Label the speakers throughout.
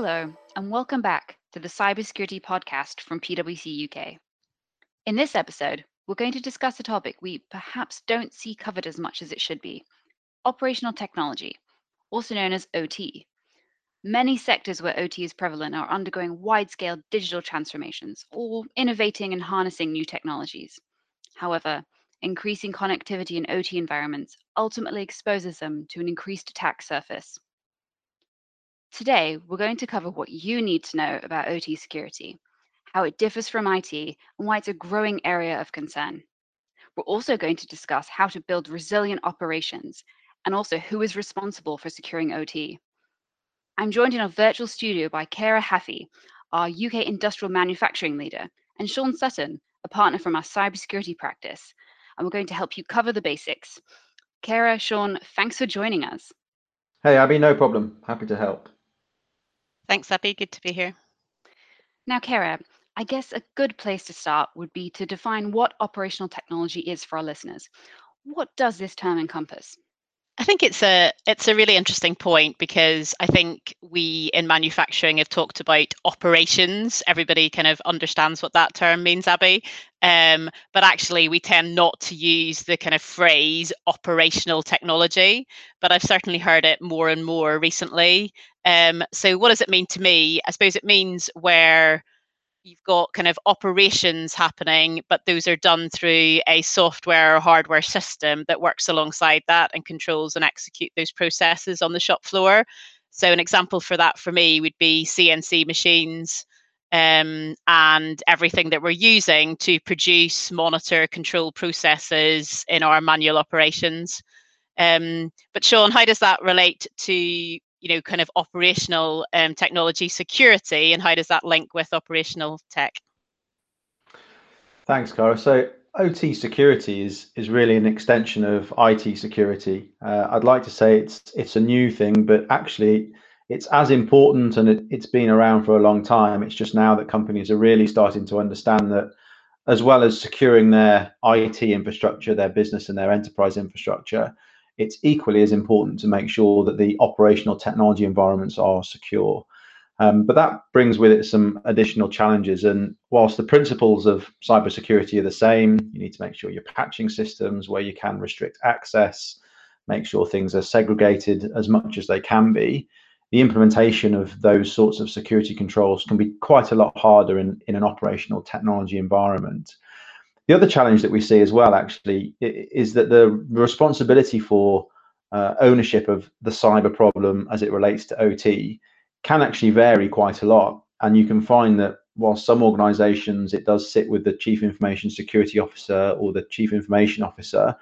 Speaker 1: Hello, and welcome back to the Cybersecurity Podcast from PwC UK. In this episode, we're going to discuss a topic we perhaps don't see covered as much as it should be operational technology, also known as OT. Many sectors where OT is prevalent are undergoing wide scale digital transformations or innovating and harnessing new technologies. However, increasing connectivity in OT environments ultimately exposes them to an increased attack surface. Today, we're going to cover what you need to know about OT security, how it differs from IT, and why it's a growing area of concern. We're also going to discuss how to build resilient operations and also who is responsible for securing OT. I'm joined in a virtual studio by Cara Haffey, our UK industrial manufacturing leader, and Sean Sutton, a partner from our cybersecurity practice. And we're going to help you cover the basics. Cara, Sean, thanks for joining us.
Speaker 2: Hey, Abby, no problem. Happy to help.
Speaker 3: Thanks, Abby. Good to be here.
Speaker 1: Now, Cara, I guess a good place to start would be to define what operational technology is for our listeners. What does this term encompass?
Speaker 3: I think it's a it's a really interesting point because I think we in manufacturing have talked about operations. Everybody kind of understands what that term means, Abby. Um, but actually, we tend not to use the kind of phrase operational technology. But I've certainly heard it more and more recently. Um, so, what does it mean to me? I suppose it means where you've got kind of operations happening, but those are done through a software or hardware system that works alongside that and controls and execute those processes on the shop floor. So, an example for that for me would be CNC machines um, and everything that we're using to produce, monitor, control processes in our manual operations. Um, but Sean, how does that relate to you know, kind of operational um, technology security, and how does that link with operational tech?
Speaker 2: Thanks, Cara. So OT security is is really an extension of IT security. Uh, I'd like to say it's it's a new thing, but actually it's as important and it, it's been around for a long time. It's just now that companies are really starting to understand that as well as securing their IT infrastructure, their business and their enterprise infrastructure, it's equally as important to make sure that the operational technology environments are secure. Um, but that brings with it some additional challenges. And whilst the principles of cybersecurity are the same, you need to make sure your patching systems where you can restrict access, make sure things are segregated as much as they can be. The implementation of those sorts of security controls can be quite a lot harder in, in an operational technology environment. The other challenge that we see as well, actually, is that the responsibility for uh, ownership of the cyber problem as it relates to OT can actually vary quite a lot. And you can find that while some organizations it does sit with the chief information security officer or the chief information officer,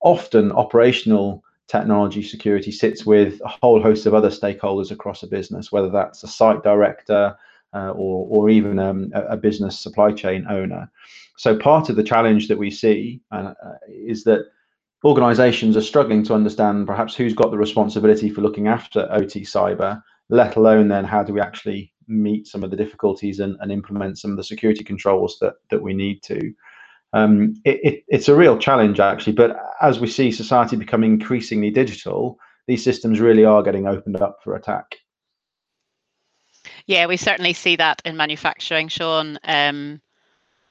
Speaker 2: often operational technology security sits with a whole host of other stakeholders across a business, whether that's a site director uh, or, or even um, a, business supply chain owner. So part of the challenge that we see uh, is that organizations are struggling to understand perhaps who's got the responsibility for looking after OT cyber, let alone then how do we actually meet some of the difficulties and, and implement some of the security controls that, that we need to. Um, it, it, it's a real challenge actually, but as we see society becoming increasingly digital, these systems really are getting opened up for attack.
Speaker 3: Yeah, we certainly see that in manufacturing, Sean. Um,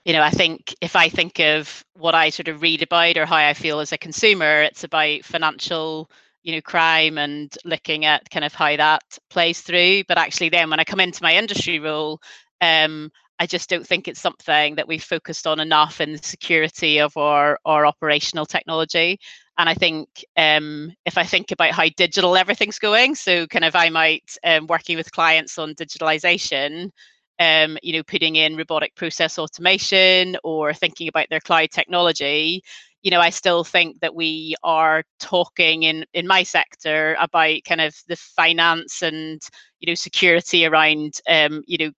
Speaker 3: you know, I think if I think of what I sort of read about or how I feel as a consumer, it's about financial, you know, crime and looking at kind of how that plays through. But actually, then when I come into my industry role, um, I just don't think it's something that we've focused on enough in the security of our, our operational technology. And I think um, if I think about how digital everything's going, so kind of I might um, working with clients on digitalization, um, you know, putting in robotic process automation or thinking about their cloud technology, you know, I still think that we are talking in in my sector about kind of the finance and you know security around um, you know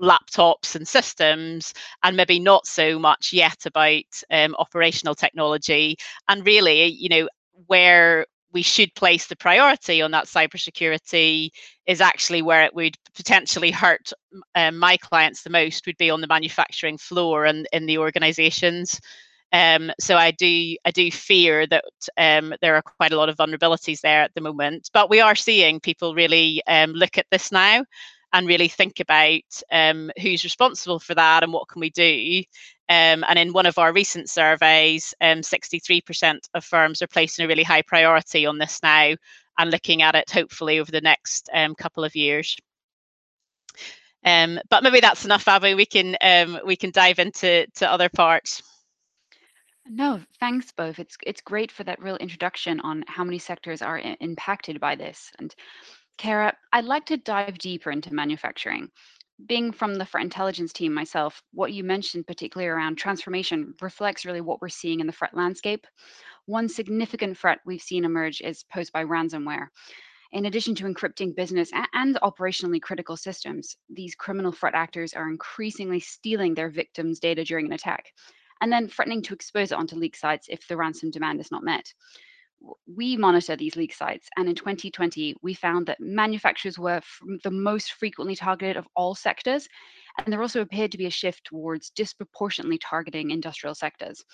Speaker 3: laptops and systems and maybe not so much yet about um, operational technology. And really you know where we should place the priority on that cybersecurity is actually where it would potentially hurt um, my clients the most would be on the manufacturing floor and in the organizations. Um, so I do I do fear that um, there are quite a lot of vulnerabilities there at the moment. But we are seeing people really um, look at this now and really think about um, who's responsible for that and what can we do. Um, and in one of our recent surveys, 63% um, of firms are placing a really high priority on this now and looking at it hopefully over the next um, couple of years. Um, but maybe that's enough, Abby. We can we can dive into to other parts.
Speaker 1: No, thanks both. It's it's great for that real introduction on how many sectors are impacted by this. And Cara, I'd like to dive deeper into manufacturing. Being from the threat intelligence team myself, what you mentioned, particularly around transformation, reflects really what we're seeing in the threat landscape. One significant threat we've seen emerge is posed by ransomware. In addition to encrypting business and operationally critical systems, these criminal threat actors are increasingly stealing their victims' data during an attack and then threatening to expose it onto leak sites if the ransom demand is not met. We monitor these leak sites, and in 2020, we found that manufacturers were the most frequently targeted of all sectors, and there also appeared to be a shift towards disproportionately targeting industrial sectors.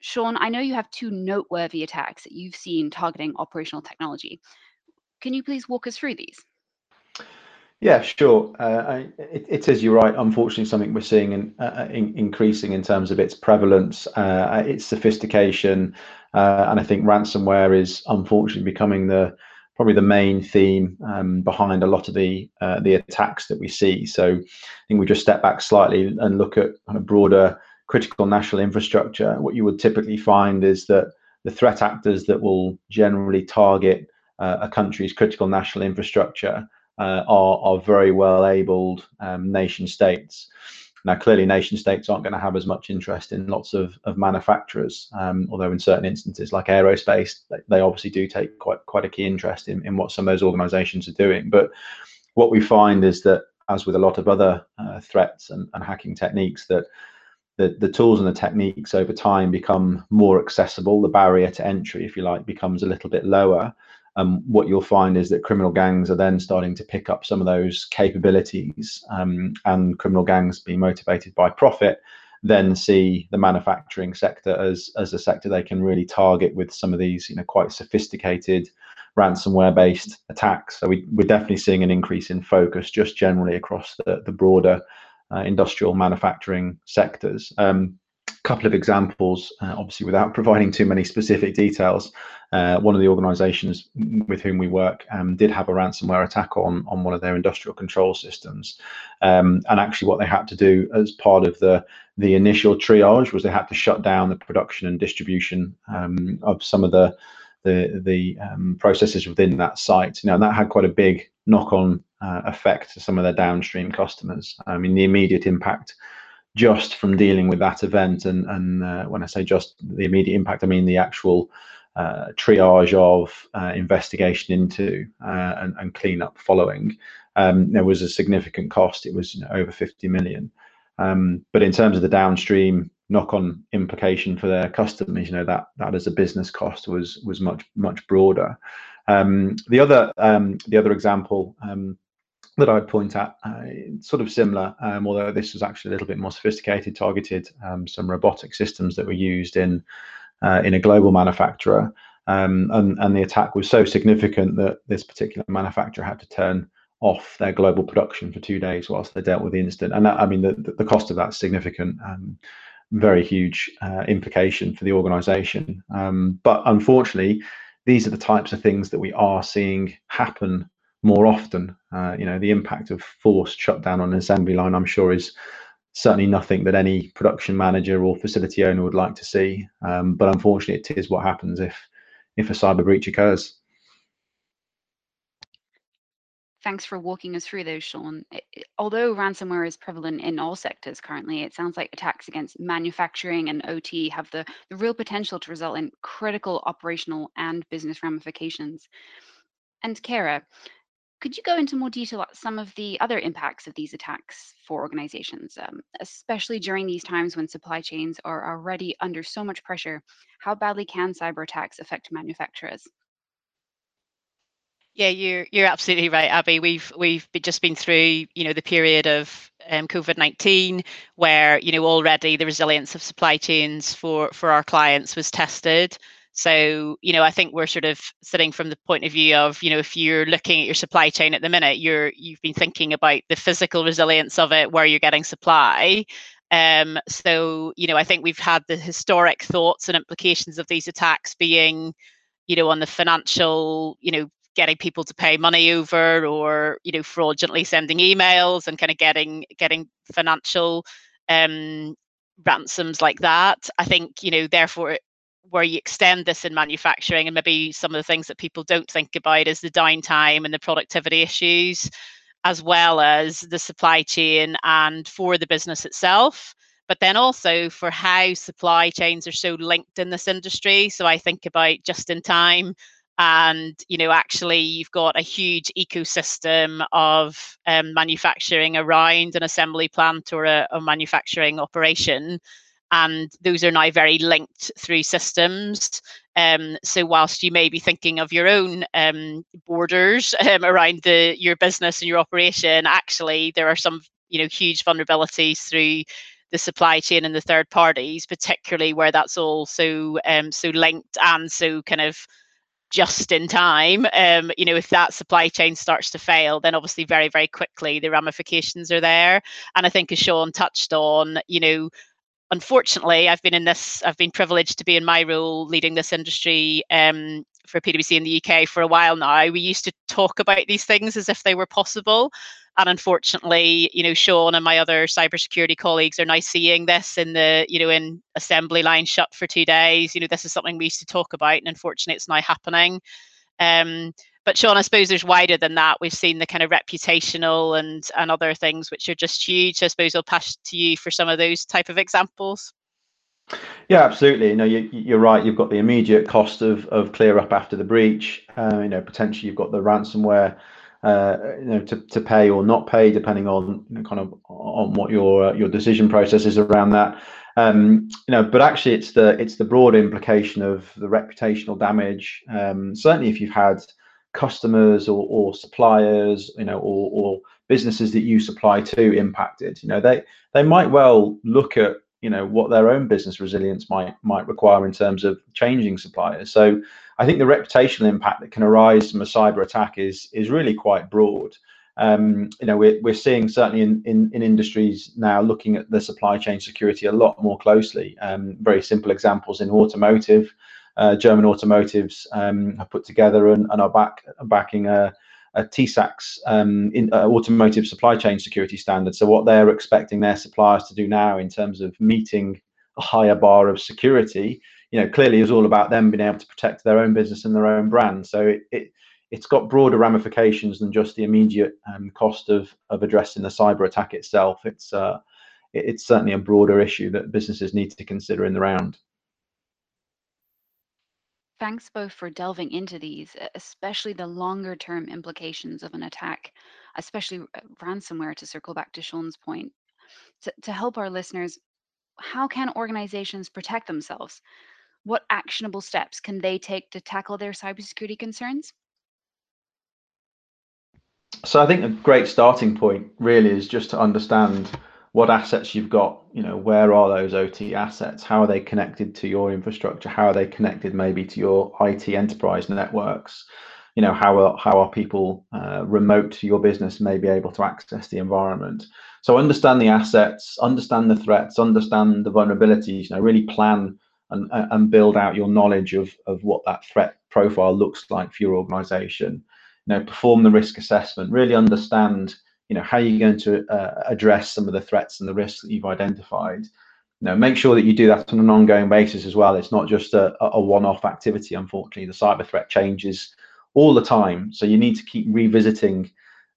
Speaker 1: Sean, I know you have two noteworthy attacks that you've seen targeting operational technology. Can you please walk us through these?
Speaker 2: Yeah, sure. Uh, it, is, you're right, unfortunately, something we're seeing in, uh, in, increasing in terms of its prevalence, uh, its sophistication. Uh, and I think ransomware is unfortunately becoming the probably the main theme um, behind a lot of the uh, the attacks that we see. So I think we just step back slightly and look at kind of broader critical national infrastructure. What you would typically find is that the threat actors that will generally target uh, a country's critical national infrastructure uh, are, are very well abled um, nation states. Now, clearly, nation states aren't going to have as much interest in lots of, of manufacturers, um, although in certain instances, like aerospace, they, obviously do take quite quite a key interest in, in what some of those organizations are doing. But what we find is that, as with a lot of other uh, threats and, and hacking techniques, that the, the tools and the techniques over time become more accessible. The barrier to entry, if you like, becomes a little bit lower um, what you'll find is that criminal gangs are then starting to pick up some of those capabilities um, and criminal gangs being motivated by profit then see the manufacturing sector as as a sector they can really target with some of these you know quite sophisticated ransomware based attacks so we, we're definitely seeing an increase in focus just generally across the, the broader uh, industrial manufacturing sectors um, couple of examples, uh, obviously without providing too many specific details. Uh, one of the organizations with whom we work um, did have a ransomware attack on, on one of their industrial control systems. Um, and actually what they had to do as part of the, the initial triage was they had to shut down the production and distribution um, of some of the, the, the um, processes within that site. And that had quite a big knock-on uh, effect to some of their downstream customers. I mean, the immediate impact just from dealing with that event. And, and uh, when I say just the immediate impact, I mean the actual uh, triage of uh, investigation into uh, and, and cleanup following. Um, there was a significant cost. It was you know, over 50 million. Um, but in terms of the downstream knock-on implication for their customers, you know that that as a business cost was was much much broader. Um, the other um, the other example um, that I'd point at, uh, sort of similar, um, although this was actually a little bit more sophisticated, targeted um, some robotic systems that were used in uh, in a global manufacturer. Um, and, and the attack was so significant that this particular manufacturer had to turn off their global production for two days whilst they dealt with the incident. And that, I mean, the, the cost of that's significant, um, very huge uh, implication for the organization. Um, but unfortunately, these are the types of things that we are seeing happen more often. Uh, you know, the impact of forced shutdown on an assembly line, I'm sure, is certainly nothing that any production manager or facility owner would like to see. Um, but unfortunately, it is what happens if if a cyber breach occurs.
Speaker 1: Thanks for walking us through those, Sean. although ransomware is prevalent in all sectors currently, it sounds like attacks against manufacturing and OT have the, the real potential to result in critical operational and business ramifications. And Cara, could you go into more detail about some of the other impacts of these attacks for organizations, um, especially during these times when supply chains are already under so much pressure? How badly can cyber attacks affect manufacturers?
Speaker 3: Yeah, you're you're absolutely right, Abby. We've we've just been through, you know, the period of um, COVID nineteen, where you know already the resilience of supply chains for for our clients was tested. So, you know, I think we're sort of sitting from the point of view of, you know, if you're looking at your supply chain at the minute, you're you've been thinking about the physical resilience of it, where you're getting supply. Um, so, you know, I think we've had the historic thoughts and implications of these attacks being, you know, on the financial, you know, getting people to pay money over or you know fraudulently sending emails and kind of getting getting financial um ransoms like that i think you know therefore where you extend this in manufacturing and maybe some of the things that people don't think about is the downtime and the productivity issues as well as the supply chain and for the business itself but then also for how supply chains are so linked in this industry. So i think about just in time and you know actually you've got a huge ecosystem of um, manufacturing around an assembly plant or a, a, manufacturing operation and those are now very linked through systems. Um, so whilst you may be thinking of your own um, borders um, around the your business and your operation actually there are some you know huge vulnerabilities through the supply chain and the third parties particularly where that's all so um, so linked and so kind of just in time. Um, you know if that supply chain starts to fail then obviously very very quickly the ramifications are there. And i think as sean touched on you know unfortunately i've been in this i've been privileged to be in my role leading this industry um, for pwc in the uk for a while now. We used to talk about these things as if they were possible. And unfortunately you know sean and my other cybersecurity colleagues are now seeing this in the you know in assembly line shut for two days. You know this is something we used to talk about and unfortunately it's now happening. Um, but sean i suppose there's wider than that we've seen the kind of reputational and and other things which are just huge i suppose i'll pass to you for some of those type of examples
Speaker 2: yeah, absolutely. You know, you, are right. You've got the immediate cost of of clear up after the breach. Uh, you know, potentially you've got the ransomware uh, you know, to, to pay or not pay, depending on you know, kind of on what your uh, your decision process is around that. Um, you know, but actually, it's the it's the broad implication of the reputational damage. Um, certainly, if you've had customers or, or suppliers, you know, or, or businesses that you supply to impacted, you know, they they might well look at you know what their own business resilience might might require in terms of changing suppliers. So I think the reputational impact that can arise from a cyber attack is is really quite broad. Um, you know, we're, we're seeing certainly in, in, in industries now looking at the supply chain security a lot more closely. Um, very simple examples in automotive. Uh, German automotives um, have put together and, and are back backing a, a um, in, uh, automotive supply chain security standard. So what they're expecting their suppliers to do now in terms of meeting a higher bar of security, you know, clearly is all about them being able to protect their own business and their own brand. So it, it it's got broader ramifications than just the immediate um, cost of of addressing the cyber attack itself. It's uh, it, it's certainly a broader issue that businesses need to consider in the round.
Speaker 1: Thanks both for delving into these, especially the longer term implications of an attack, especially uh, ransomware, to circle back to Sean's point. To, to help our listeners, how can organizations protect themselves? What actionable steps can they take to tackle their cybersecurity concerns?
Speaker 2: So I think a great starting point really is just to understand what assets you've got you know where are those ot assets? How are they connected to your infrastructure? How are they connected maybe to your it enterprise networks? You know how are how are people uh, remote to your business may be able to access the environment? So understand the assets understand the threats understand the vulnerabilities you know really plan and, and build out your knowledge of, of what that threat profile looks like for your organization. You know perform the risk assessment really understand you know how are you going to uh, address some of the threats and the risks that you've identified? You know make sure that you do that on an ongoing basis as well. It's not just a, a one-off activity unfortunately. The cyber threat changes all the time. So you need to keep revisiting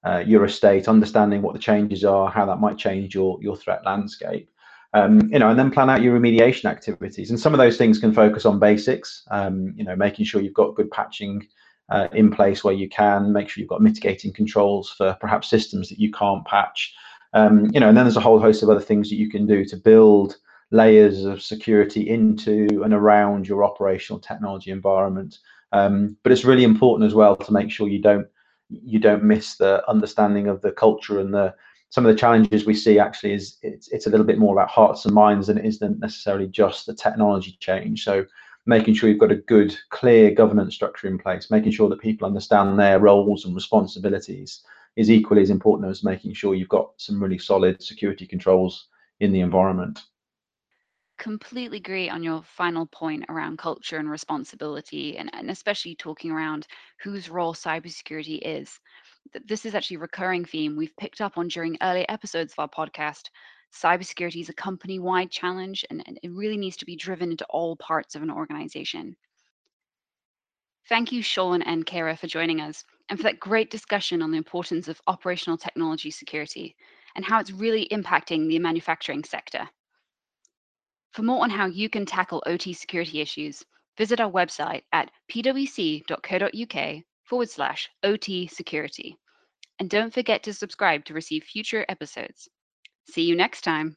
Speaker 2: uh, your estate understanding what the changes are how that might change your your threat landscape. Um, you know and then plan out your remediation activities. And some of those things can focus on basics um, you know making sure you've got good patching uh, in place where you can. Make sure you've got mitigating controls for perhaps systems that you can't patch. Um, you know, and then there's a whole host of other things that you can do to build layers of security into and around your operational technology environment. Um, but it's really important as well to make sure you don't you don't miss the understanding of the culture and the some of the challenges we see actually is it's, it's a little bit more about hearts and minds than it is than necessarily just the technology change. So making sure you've got a good, clear governance structure in place, making sure that people understand their roles and responsibilities is equally as important as making sure you've got some really solid security controls in the environment.
Speaker 1: Completely agree on your final point around culture and responsibility, and, and especially talking around whose role cybersecurity is. This is actually a recurring theme we've picked up on during earlier episodes of our podcast. Cybersecurity is a company wide challenge and, and it really needs to be driven into all parts of an organization. Thank you, Sean and Cara, for joining us and for that great discussion on the importance of operational technology security and how it's really impacting the manufacturing sector. For more on how you can tackle OT security issues, visit our website at pwc.co.uk forward slash OT security. And don't forget to subscribe to receive future episodes. See you next time.